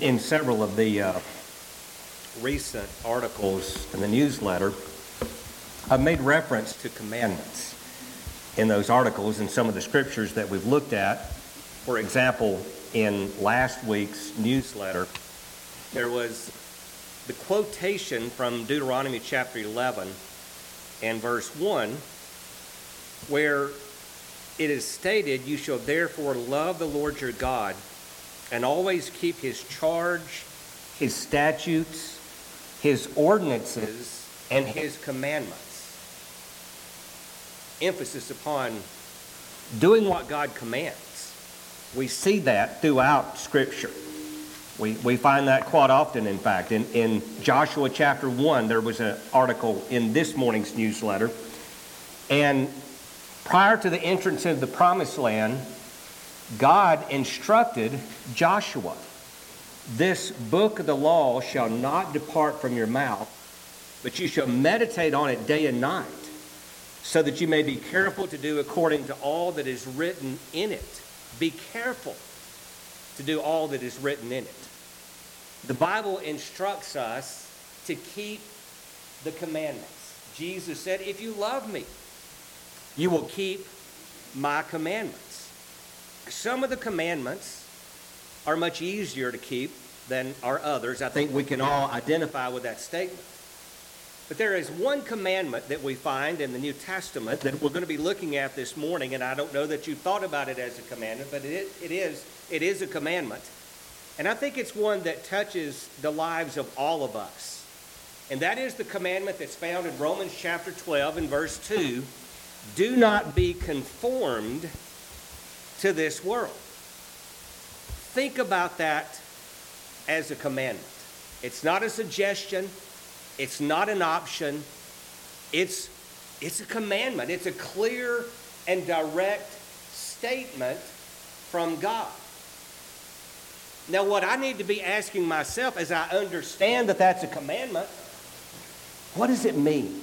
in several of the uh, recent articles in the newsletter, I've made reference to commandments in those articles and some of the scriptures that we've looked at. For example, in last week's newsletter, there was the quotation from Deuteronomy chapter 11 and verse 1, where it is stated, You shall therefore love the Lord your God and always keep his charge, his statutes, his ordinances, and his commandments. Emphasis upon doing what God commands. We see that throughout Scripture. We, we find that quite often, in fact. In, in Joshua chapter 1, there was an article in this morning's newsletter. And prior to the entrance into the promised land, God instructed Joshua, This book of the law shall not depart from your mouth, but you shall meditate on it day and night, so that you may be careful to do according to all that is written in it. Be careful to do all that is written in it. The Bible instructs us to keep the commandments. Jesus said, If you love me, you will keep my commandments. Some of the commandments are much easier to keep than are others. I think we can all identify with that statement. But there is one commandment that we find in the New Testament that we're going to be looking at this morning, and I don't know that you thought about it as a commandment, but it, it, is, it is a commandment. And I think it's one that touches the lives of all of us. And that is the commandment that's found in Romans chapter 12 and verse 2 do not be conformed to this world. Think about that as a commandment. It's not a suggestion, it's not an option, it's, it's a commandment. It's a clear and direct statement from God. Now, what I need to be asking myself as I understand that that's a commandment, what does it mean?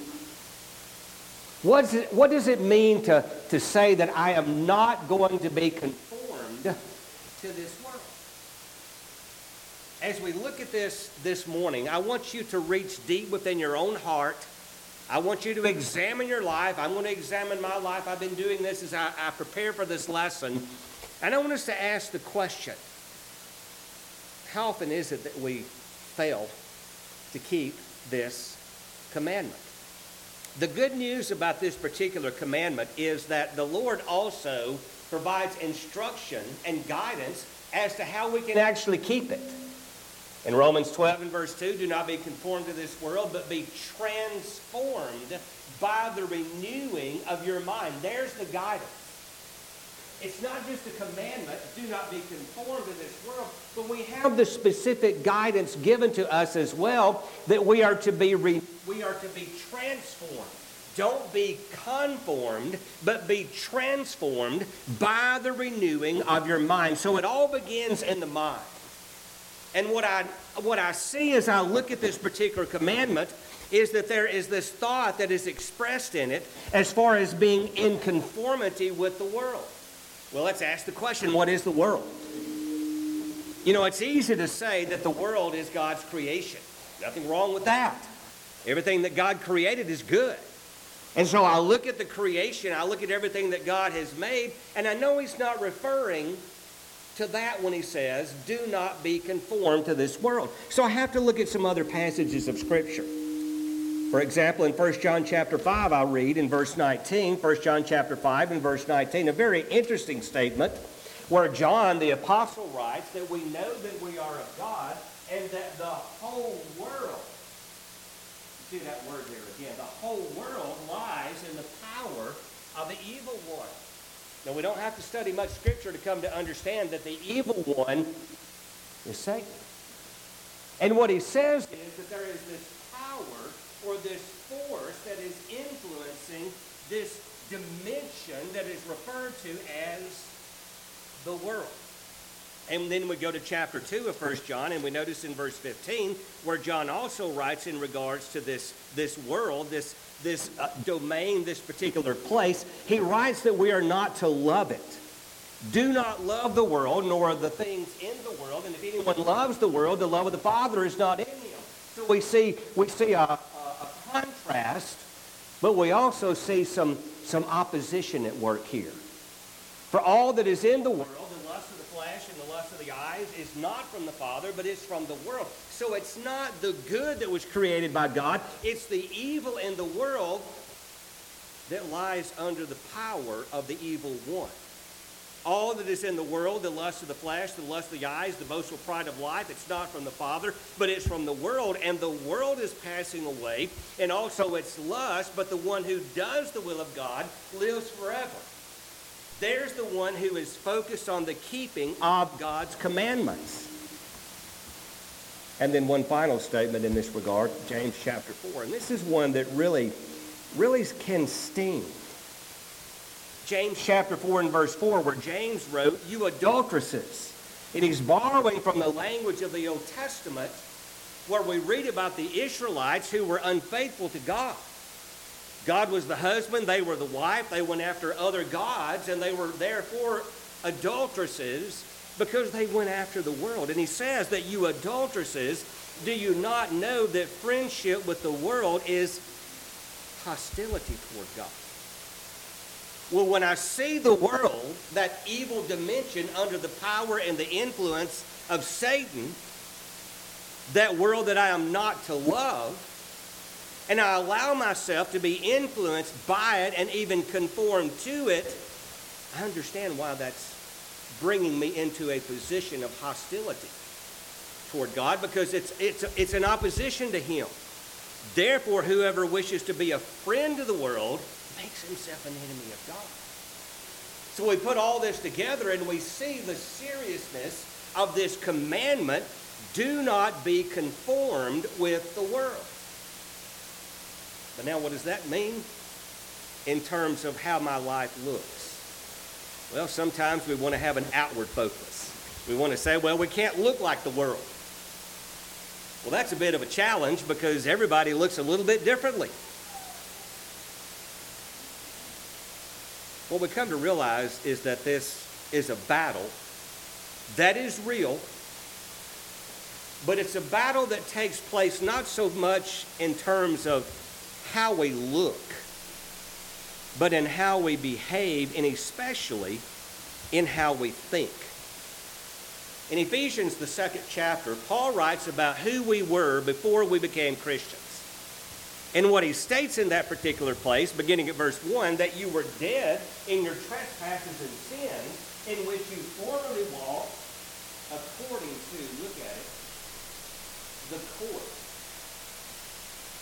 What does it, what does it mean to, to say that I am not going to be conformed to this world? As we look at this this morning, I want you to reach deep within your own heart. I want you to examine your life. I'm going to examine my life. I've been doing this as I, I prepare for this lesson. And I want us to ask the question How often is it that we fail to keep this commandment? The good news about this particular commandment is that the Lord also provides instruction and guidance as to how we can actually keep it. In Romans 12 and verse 2, do not be conformed to this world, but be transformed by the renewing of your mind. There's the guidance. It's not just a commandment, do not be conformed to this world, but we have the specific guidance given to us as well that we are to be re- we are to be transformed. Don't be conformed, but be transformed by the renewing of your mind. So it all begins in the mind. And what I what I see as I look at this particular commandment is that there is this thought that is expressed in it as far as being in conformity with the world. Well, let's ask the question what is the world? You know, it's easy to say that the world is God's creation. Nothing wrong with that. Everything that God created is good. And so I look at the creation, I look at everything that God has made, and I know He's not referring to that when He says, do not be conformed to this world. So I have to look at some other passages of Scripture. For example, in 1 John chapter 5, I'll read in verse 19, 1 John chapter 5 and verse 19, a very interesting statement where John the apostle writes that we know that we are of God and that the whole world, see that word there again, the whole world lies in the power of the evil one. Now, we don't have to study much scripture to come to understand that the evil one is Satan. And what he says is that there is this power or this force that is influencing this dimension that is referred to as the world. And then we go to chapter 2 of 1 John, and we notice in verse 15 where John also writes in regards to this, this world, this, this uh, domain, this particular place, he writes that we are not to love it, Do not love the world, nor the things in the world. And if anyone loves the world, the love of the Father is not in him. So we see, we see a, a, a contrast, but we also see some, some opposition at work here. For all that is in the world, the lust of the flesh and the lust of the eyes, is not from the Father, but is from the world. So it's not the good that was created by God, it's the evil in the world that lies under the power of the evil one. All that is in the world, the lust of the flesh, the lust of the eyes, the boastful pride of life, it's not from the Father, but it's from the world. And the world is passing away, and also its lust, but the one who does the will of God lives forever. There's the one who is focused on the keeping of God's commandments. And then one final statement in this regard, James chapter 4. And this is one that really, really can sting. James chapter 4 and verse 4, where James wrote, You adulteresses. And he's borrowing from the language of the Old Testament, where we read about the Israelites who were unfaithful to God. God was the husband, they were the wife, they went after other gods, and they were therefore adulteresses because they went after the world. And he says that you adulteresses, do you not know that friendship with the world is hostility toward God? Well, when I see the world, that evil dimension under the power and the influence of Satan, that world that I am not to love, and I allow myself to be influenced by it and even conform to it, I understand why that's bringing me into a position of hostility toward God because it's, it's, it's an opposition to Him. Therefore, whoever wishes to be a friend of the world makes himself an enemy of God. So we put all this together and we see the seriousness of this commandment do not be conformed with the world. But now, what does that mean in terms of how my life looks? Well, sometimes we want to have an outward focus. We want to say, well, we can't look like the world. Well, that's a bit of a challenge because everybody looks a little bit differently. What we come to realize is that this is a battle that is real, but it's a battle that takes place not so much in terms of how we look, but in how we behave, and especially in how we think. In Ephesians, the second chapter, Paul writes about who we were before we became Christians. And what he states in that particular place, beginning at verse 1, that you were dead in your trespasses and sins, in which you formerly walked according to, look at it, the course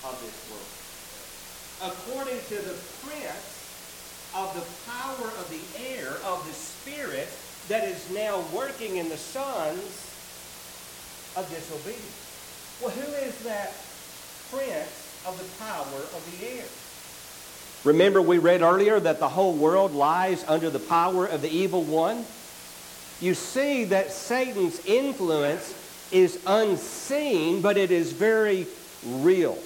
of this world. According to the prince of the power of the air, of the spirit that is now working in the sons of disobedience. Well, who is that prince of the power of the air. Remember, we read earlier that the whole world lies under the power of the evil one? You see that Satan's influence is unseen, but it is very real.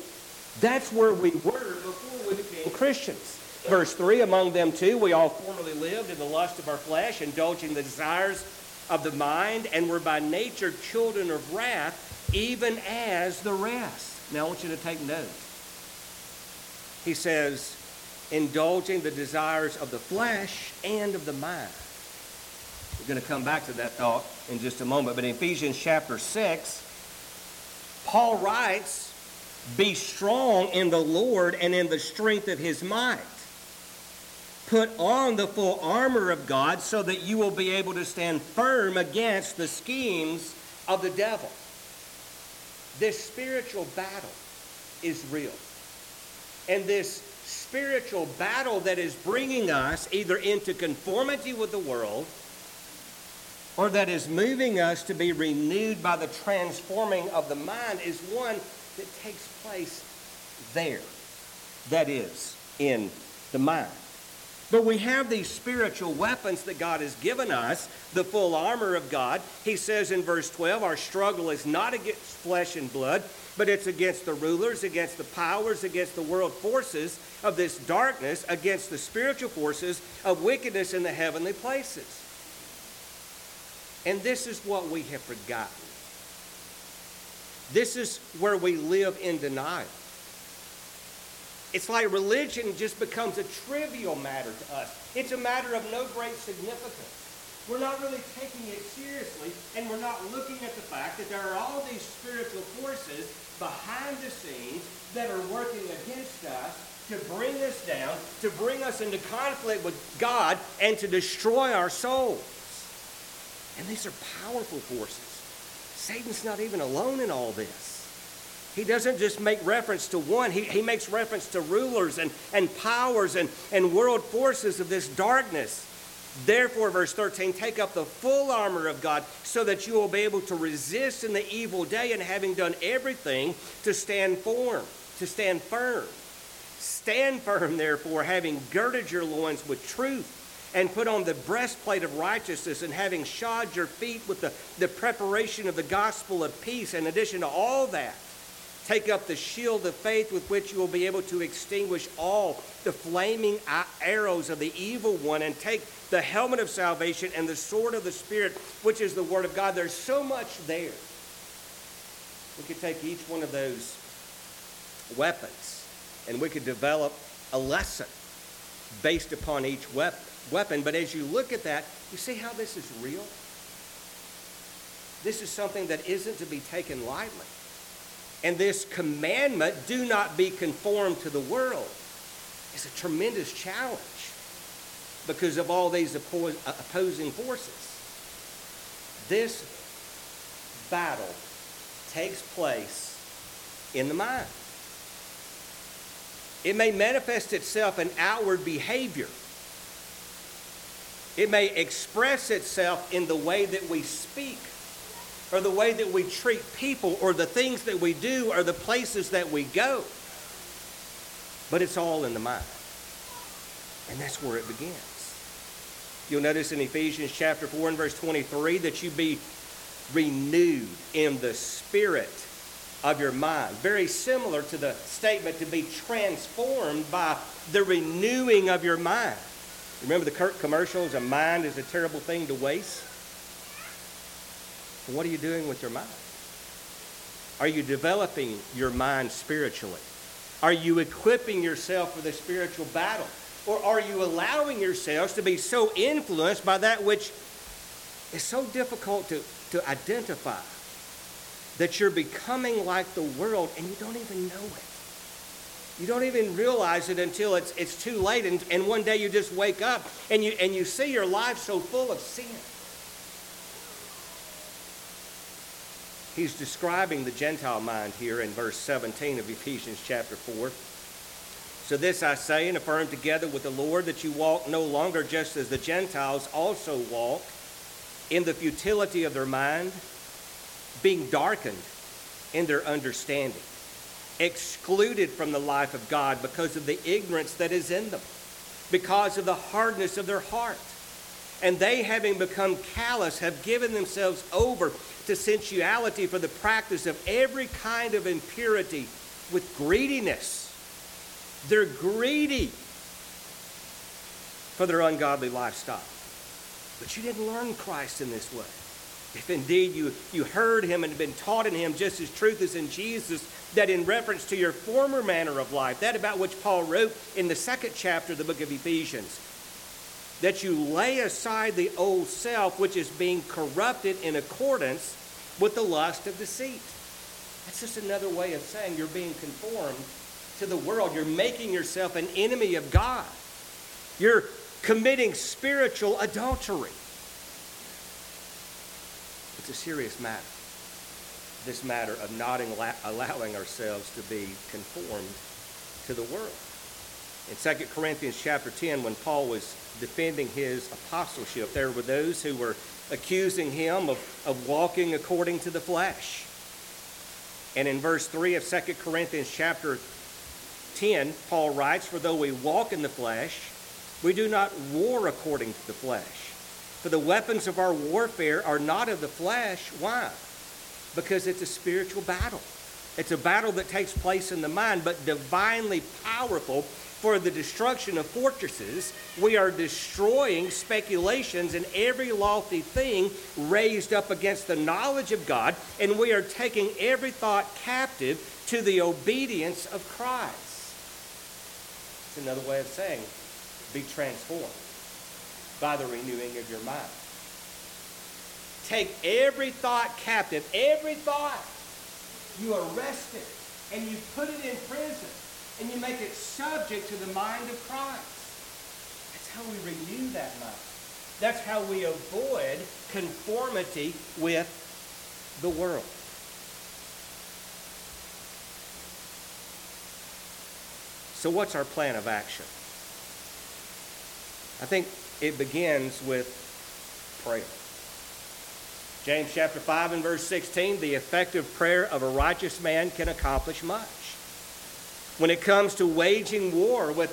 That's where we were before we became Christians. Verse 3 Among them too, we all formerly lived in the lust of our flesh, indulging the desires of the mind, and were by nature children of wrath, even as the rest. Now I want you to take note he says, indulging the desires of the flesh and of the mind. We're going to come back to that thought in just a moment. But in Ephesians chapter 6, Paul writes, Be strong in the Lord and in the strength of his might. Put on the full armor of God so that you will be able to stand firm against the schemes of the devil. This spiritual battle is real. And this spiritual battle that is bringing us either into conformity with the world or that is moving us to be renewed by the transforming of the mind is one that takes place there. That is, in the mind. But we have these spiritual weapons that God has given us, the full armor of God. He says in verse 12, Our struggle is not against flesh and blood, but it's against the rulers, against the powers, against the world forces of this darkness, against the spiritual forces of wickedness in the heavenly places. And this is what we have forgotten. This is where we live in denial. It's like religion just becomes a trivial matter to us. It's a matter of no great significance. We're not really taking it seriously, and we're not looking at the fact that there are all these spiritual forces behind the scenes that are working against us to bring us down, to bring us into conflict with God, and to destroy our souls. And these are powerful forces. Satan's not even alone in all this. He doesn't just make reference to one, he, he makes reference to rulers and, and powers and, and world forces of this darkness. Therefore, verse 13, take up the full armor of God so that you will be able to resist in the evil day and having done everything to stand firm, to stand firm. Stand firm, therefore, having girded your loins with truth and put on the breastplate of righteousness and having shod your feet with the, the preparation of the gospel of peace. In addition to all that, Take up the shield of faith with which you will be able to extinguish all the flaming arrows of the evil one, and take the helmet of salvation and the sword of the Spirit, which is the Word of God. There's so much there. We could take each one of those weapons and we could develop a lesson based upon each weapon. But as you look at that, you see how this is real? This is something that isn't to be taken lightly. And this commandment, do not be conformed to the world, is a tremendous challenge because of all these uh, opposing forces. This battle takes place in the mind. It may manifest itself in outward behavior. It may express itself in the way that we speak or the way that we treat people or the things that we do or the places that we go. But it's all in the mind. And that's where it begins. You'll notice in Ephesians chapter 4 and verse 23 that you be renewed in the spirit of your mind. Very similar to the statement to be transformed by the renewing of your mind. Remember the Kirk commercials, a mind is a terrible thing to waste? What are you doing with your mind? Are you developing your mind spiritually? Are you equipping yourself for the spiritual battle? Or are you allowing yourselves to be so influenced by that which is so difficult to, to identify that you're becoming like the world and you don't even know it? You don't even realize it until it's, it's too late, and, and one day you just wake up and you, and you see your life so full of sin. He's describing the Gentile mind here in verse 17 of Ephesians chapter 4. So, this I say and affirm together with the Lord that you walk no longer just as the Gentiles also walk in the futility of their mind, being darkened in their understanding, excluded from the life of God because of the ignorance that is in them, because of the hardness of their heart. And they, having become callous, have given themselves over to sensuality for the practice of every kind of impurity with greediness. They're greedy for their ungodly lifestyle. But you didn't learn Christ in this way. If indeed you, you heard him and have been taught in him just as truth is in Jesus, that in reference to your former manner of life, that about which Paul wrote in the second chapter of the book of Ephesians, that you lay aside the old self which is being corrupted in accordance with the lust of deceit. That's just another way of saying you're being conformed to the world. You're making yourself an enemy of God. You're committing spiritual adultery. It's a serious matter. This matter of not allowing ourselves to be conformed to the world. In 2 Corinthians chapter 10, when Paul was defending his apostleship, there were those who were accusing him of, of walking according to the flesh. And in verse 3 of 2 Corinthians chapter 10, Paul writes, For though we walk in the flesh, we do not war according to the flesh. For the weapons of our warfare are not of the flesh. Why? Because it's a spiritual battle. It's a battle that takes place in the mind, but divinely powerful for the destruction of fortresses. We are destroying speculations and every lofty thing raised up against the knowledge of God, and we are taking every thought captive to the obedience of Christ. It's another way of saying be transformed by the renewing of your mind. Take every thought captive, every thought. You arrest it and you put it in prison and you make it subject to the mind of Christ. That's how we renew that mind. That's how we avoid conformity with the world. So, what's our plan of action? I think it begins with prayer. James chapter 5 and verse 16 the effective prayer of a righteous man can accomplish much. When it comes to waging war with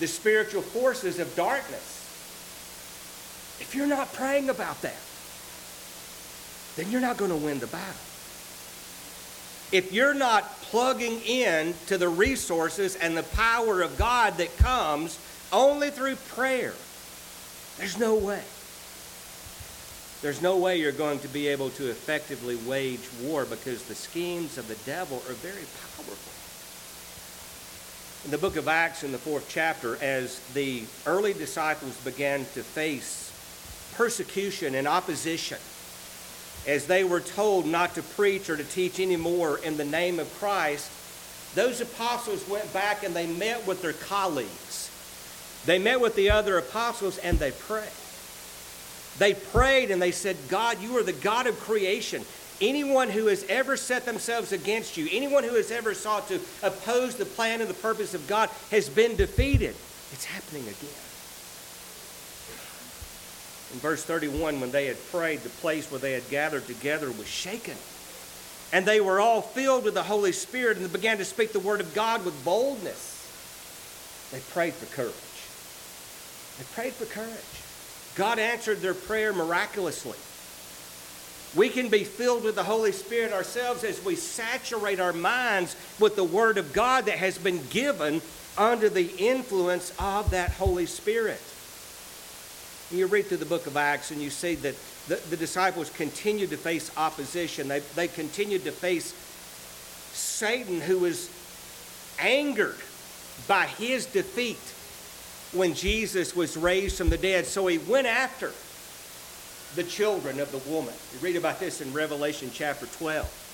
the spiritual forces of darkness, if you're not praying about that, then you're not going to win the battle. If you're not plugging in to the resources and the power of God that comes only through prayer, there's no way. There's no way you're going to be able to effectively wage war because the schemes of the devil are very powerful. In the book of Acts, in the fourth chapter, as the early disciples began to face persecution and opposition, as they were told not to preach or to teach anymore in the name of Christ, those apostles went back and they met with their colleagues. They met with the other apostles and they prayed. They prayed and they said, God, you are the God of creation. Anyone who has ever set themselves against you, anyone who has ever sought to oppose the plan and the purpose of God has been defeated. It's happening again. In verse 31, when they had prayed, the place where they had gathered together was shaken. And they were all filled with the Holy Spirit and began to speak the word of God with boldness. They prayed for courage. They prayed for courage. God answered their prayer miraculously. We can be filled with the Holy Spirit ourselves as we saturate our minds with the Word of God that has been given under the influence of that Holy Spirit. You read through the book of Acts and you see that the, the disciples continued to face opposition. They, they continued to face Satan, who was angered by his defeat when Jesus was raised from the dead. So he went after the children of the woman. You read about this in Revelation chapter 12.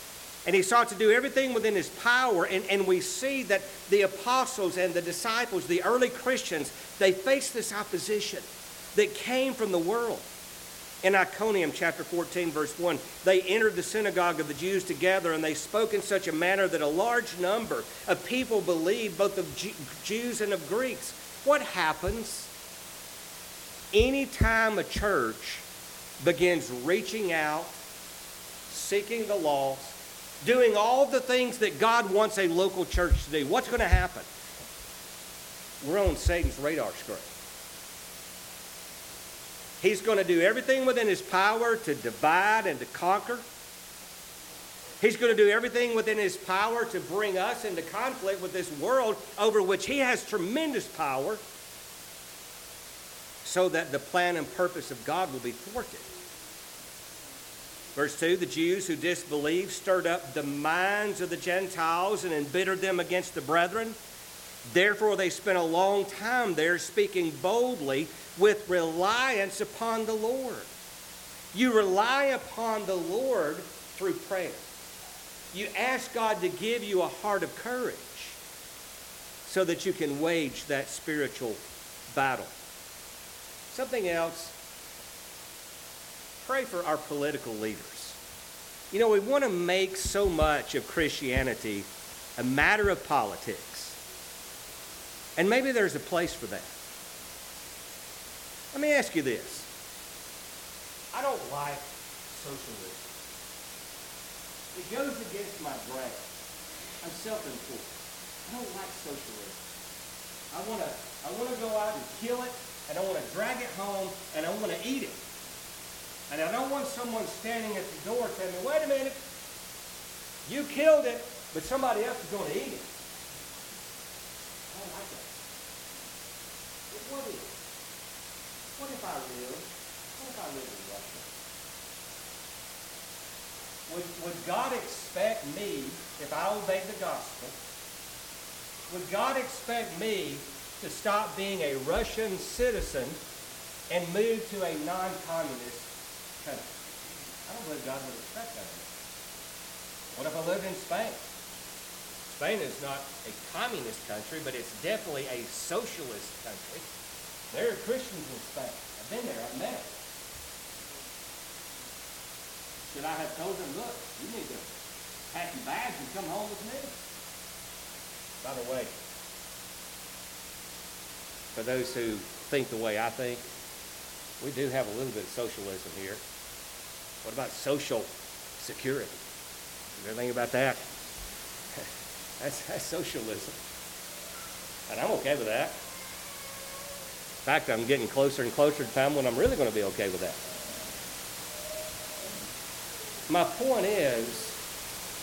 And he sought to do everything within his power. And, and we see that the apostles and the disciples, the early Christians, they faced this opposition that came from the world. In Iconium chapter 14, verse 1, they entered the synagogue of the Jews together, and they spoke in such a manner that a large number of people believed, both of Jews and of Greeks. What happens anytime a church begins reaching out, seeking the lost, doing all the things that God wants a local church to do? What's going to happen? We're on Satan's radar screen. He's going to do everything within his power to divide and to conquer. He's going to do everything within his power to bring us into conflict with this world over which he has tremendous power so that the plan and purpose of God will be thwarted. Verse 2 The Jews who disbelieved stirred up the minds of the Gentiles and embittered them against the brethren. Therefore, they spent a long time there speaking boldly with reliance upon the Lord. You rely upon the Lord through prayer. You ask God to give you a heart of courage so that you can wage that spiritual battle. Something else, pray for our political leaders. You know, we want to make so much of Christianity a matter of politics. And maybe there's a place for that. Let me ask you this. I don't like socialism. It goes against my brain. I'm self-employed. I don't like socialism. I want to I want to go out and kill it, and I want to drag it home, and I want to eat it. And I don't want someone standing at the door telling me, wait a minute, you killed it, but somebody else is going to eat it. I don't like that. But what if? What if I live? What if I live in Russia? Would, would God expect me, if I obey the gospel, would God expect me to stop being a Russian citizen and move to a non-communist country? I don't believe God would expect that. What if I lived in Spain? Spain is not a communist country, but it's definitely a socialist country. There are Christians in Spain. I've been there. I've met them. Should I have told them, look, you need to pack your bags and come home with me? By the way, for those who think the way I think, we do have a little bit of socialism here. What about social security? You ever think about that? That's, that's socialism. And I'm okay with that. In fact, I'm getting closer and closer to time when I'm really going to be okay with that. My point is,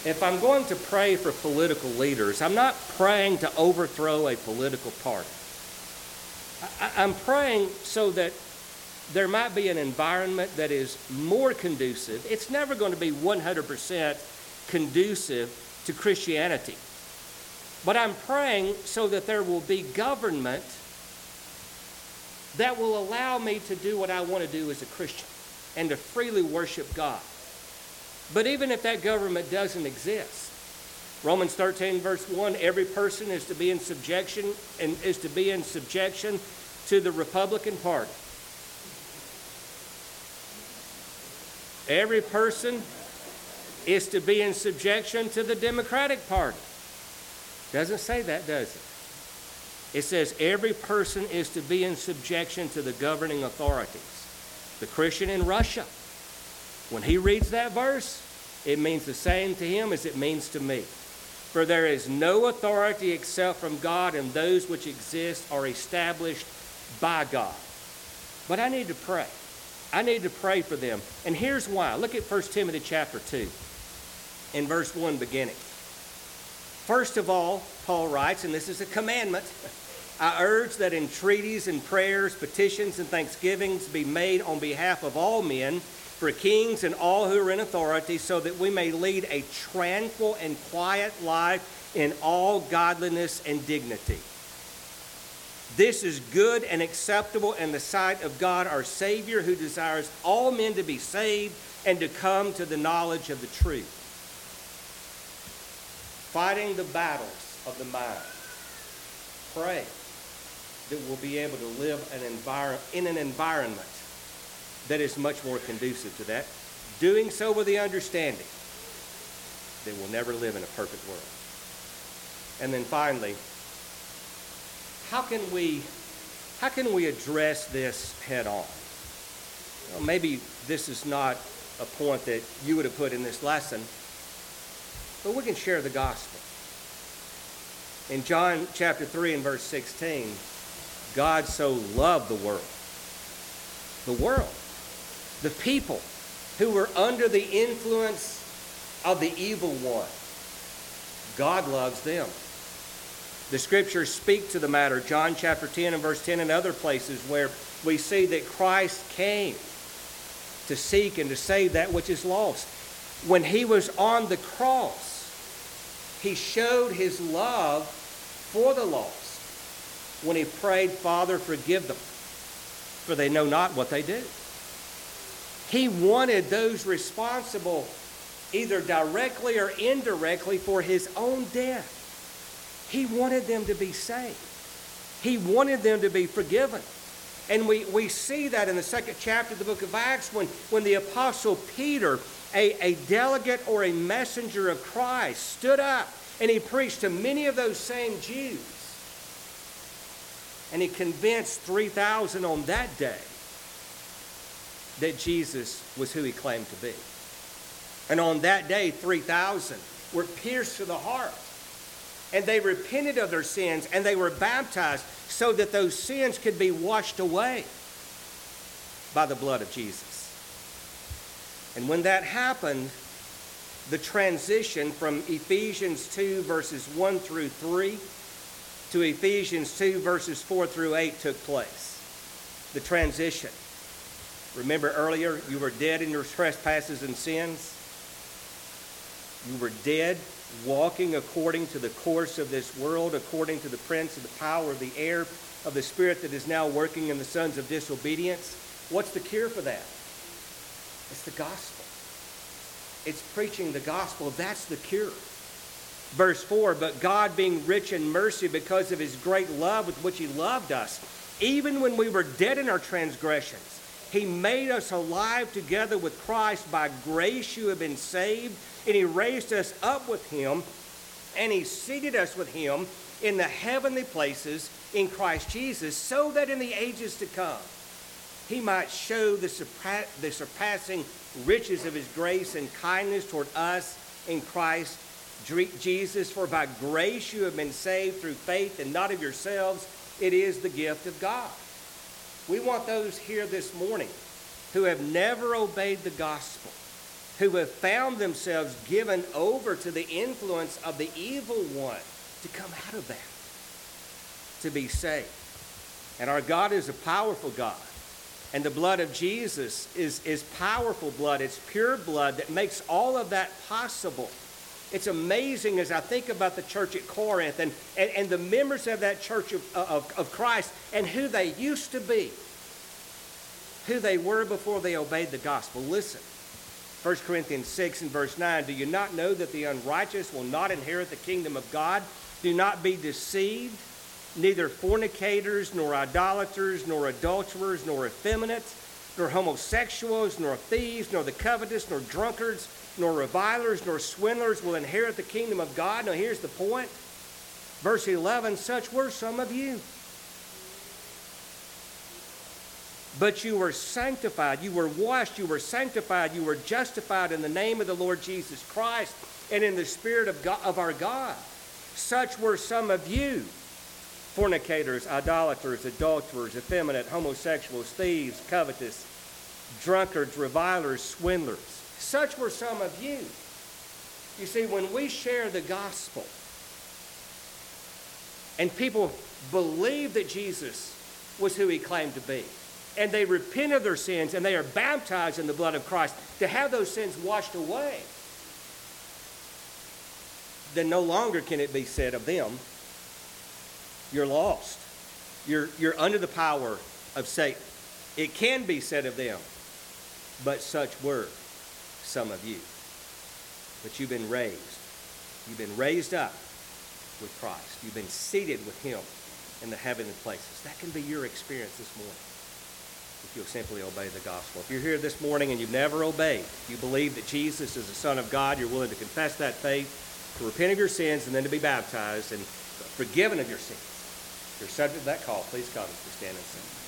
if I'm going to pray for political leaders, I'm not praying to overthrow a political party. I, I'm praying so that there might be an environment that is more conducive. It's never going to be 100% conducive to Christianity. But I'm praying so that there will be government that will allow me to do what I want to do as a Christian and to freely worship God. But even if that government doesn't exist, Romans 13 verse 1, every person is to be in subjection and is to be in subjection to the Republican Party. Every person is to be in subjection to the Democratic Party. Doesn't say that, does it? It says every person is to be in subjection to the governing authorities. The Christian in Russia, when he reads that verse, it means the same to him as it means to me. For there is no authority except from God, and those which exist are established by God. But I need to pray. I need to pray for them. And here's why. Look at 1 Timothy chapter 2, in verse 1 beginning. First of all, Paul writes, and this is a commandment I urge that entreaties and prayers, petitions and thanksgivings be made on behalf of all men, for kings and all who are in authority, so that we may lead a tranquil and quiet life in all godliness and dignity. This is good and acceptable in the sight of God our Savior, who desires all men to be saved and to come to the knowledge of the truth. Fighting the battles of the mind. Pray that we'll be able to live an envir- in an environment that is much more conducive to that. Doing so with the understanding that we'll never live in a perfect world. And then finally, how can we how can we address this head on? Well, maybe this is not a point that you would have put in this lesson, but we can share the gospel. In John chapter 3 and verse 16, God so loved the world. The world. The people who were under the influence of the evil one. God loves them. The scriptures speak to the matter. John chapter 10 and verse 10 and other places where we see that Christ came to seek and to save that which is lost. When he was on the cross, he showed his love for the lost when he prayed, Father, forgive them, for they know not what they do. He wanted those responsible, either directly or indirectly, for his own death. He wanted them to be saved. He wanted them to be forgiven. And we, we see that in the second chapter of the book of Acts when, when the apostle Peter, a, a delegate or a messenger of Christ, stood up and he preached to many of those same Jews. And he convinced 3,000 on that day that Jesus was who he claimed to be. And on that day, 3,000 were pierced to the heart and they repented of their sins and they were baptized so that those sins could be washed away by the blood of Jesus. And when that happened, the transition from Ephesians 2, verses 1 through 3, to Ephesians 2, verses 4 through 8 took place. The transition. Remember earlier, you were dead in your trespasses and sins. You were dead, walking according to the course of this world, according to the prince of the power of the air, of the spirit that is now working in the sons of disobedience. What's the cure for that? It's the gospel. It's preaching the gospel. That's the cure. Verse 4 But God, being rich in mercy because of his great love with which he loved us, even when we were dead in our transgressions, he made us alive together with Christ. By grace you have been saved, and he raised us up with him, and he seated us with him in the heavenly places in Christ Jesus, so that in the ages to come he might show the, the surpassing riches of his grace and kindness toward us in Christ Jesus. For by grace you have been saved through faith, and not of yourselves. It is the gift of God. We want those here this morning who have never obeyed the gospel, who have found themselves given over to the influence of the evil one, to come out of that, to be saved. And our God is a powerful God. And the blood of Jesus is, is powerful blood. It's pure blood that makes all of that possible. It's amazing as I think about the church at Corinth and, and, and the members of that church of, of, of Christ and who they used to be, who they were before they obeyed the gospel. Listen, 1 Corinthians 6 and verse 9 Do you not know that the unrighteous will not inherit the kingdom of God? Do not be deceived. Neither fornicators, nor idolaters, nor adulterers, nor effeminates, nor homosexuals, nor thieves, nor the covetous, nor drunkards nor revilers, nor swindlers will inherit the kingdom of God. Now, here's the point. Verse 11 Such were some of you. But you were sanctified, you were washed, you were sanctified, you were justified in the name of the Lord Jesus Christ and in the Spirit of, God, of our God. Such were some of you fornicators, idolaters, adulterers, effeminate, homosexuals, thieves, covetous, drunkards, revilers, swindlers. Such were some of you. You see, when we share the gospel and people believe that Jesus was who he claimed to be, and they repent of their sins and they are baptized in the blood of Christ to have those sins washed away, then no longer can it be said of them, you're lost. You're, you're under the power of Satan. It can be said of them, but such were some of you. But you've been raised. You've been raised up with Christ. You've been seated with Him in the heavenly places. That can be your experience this morning if you'll simply obey the gospel. If you're here this morning and you've never obeyed, you believe that Jesus is the Son of God, you're willing to confess that faith, to repent of your sins, and then to be baptized and forgiven of your sins. If you're subject to that call, please come we stand and sing.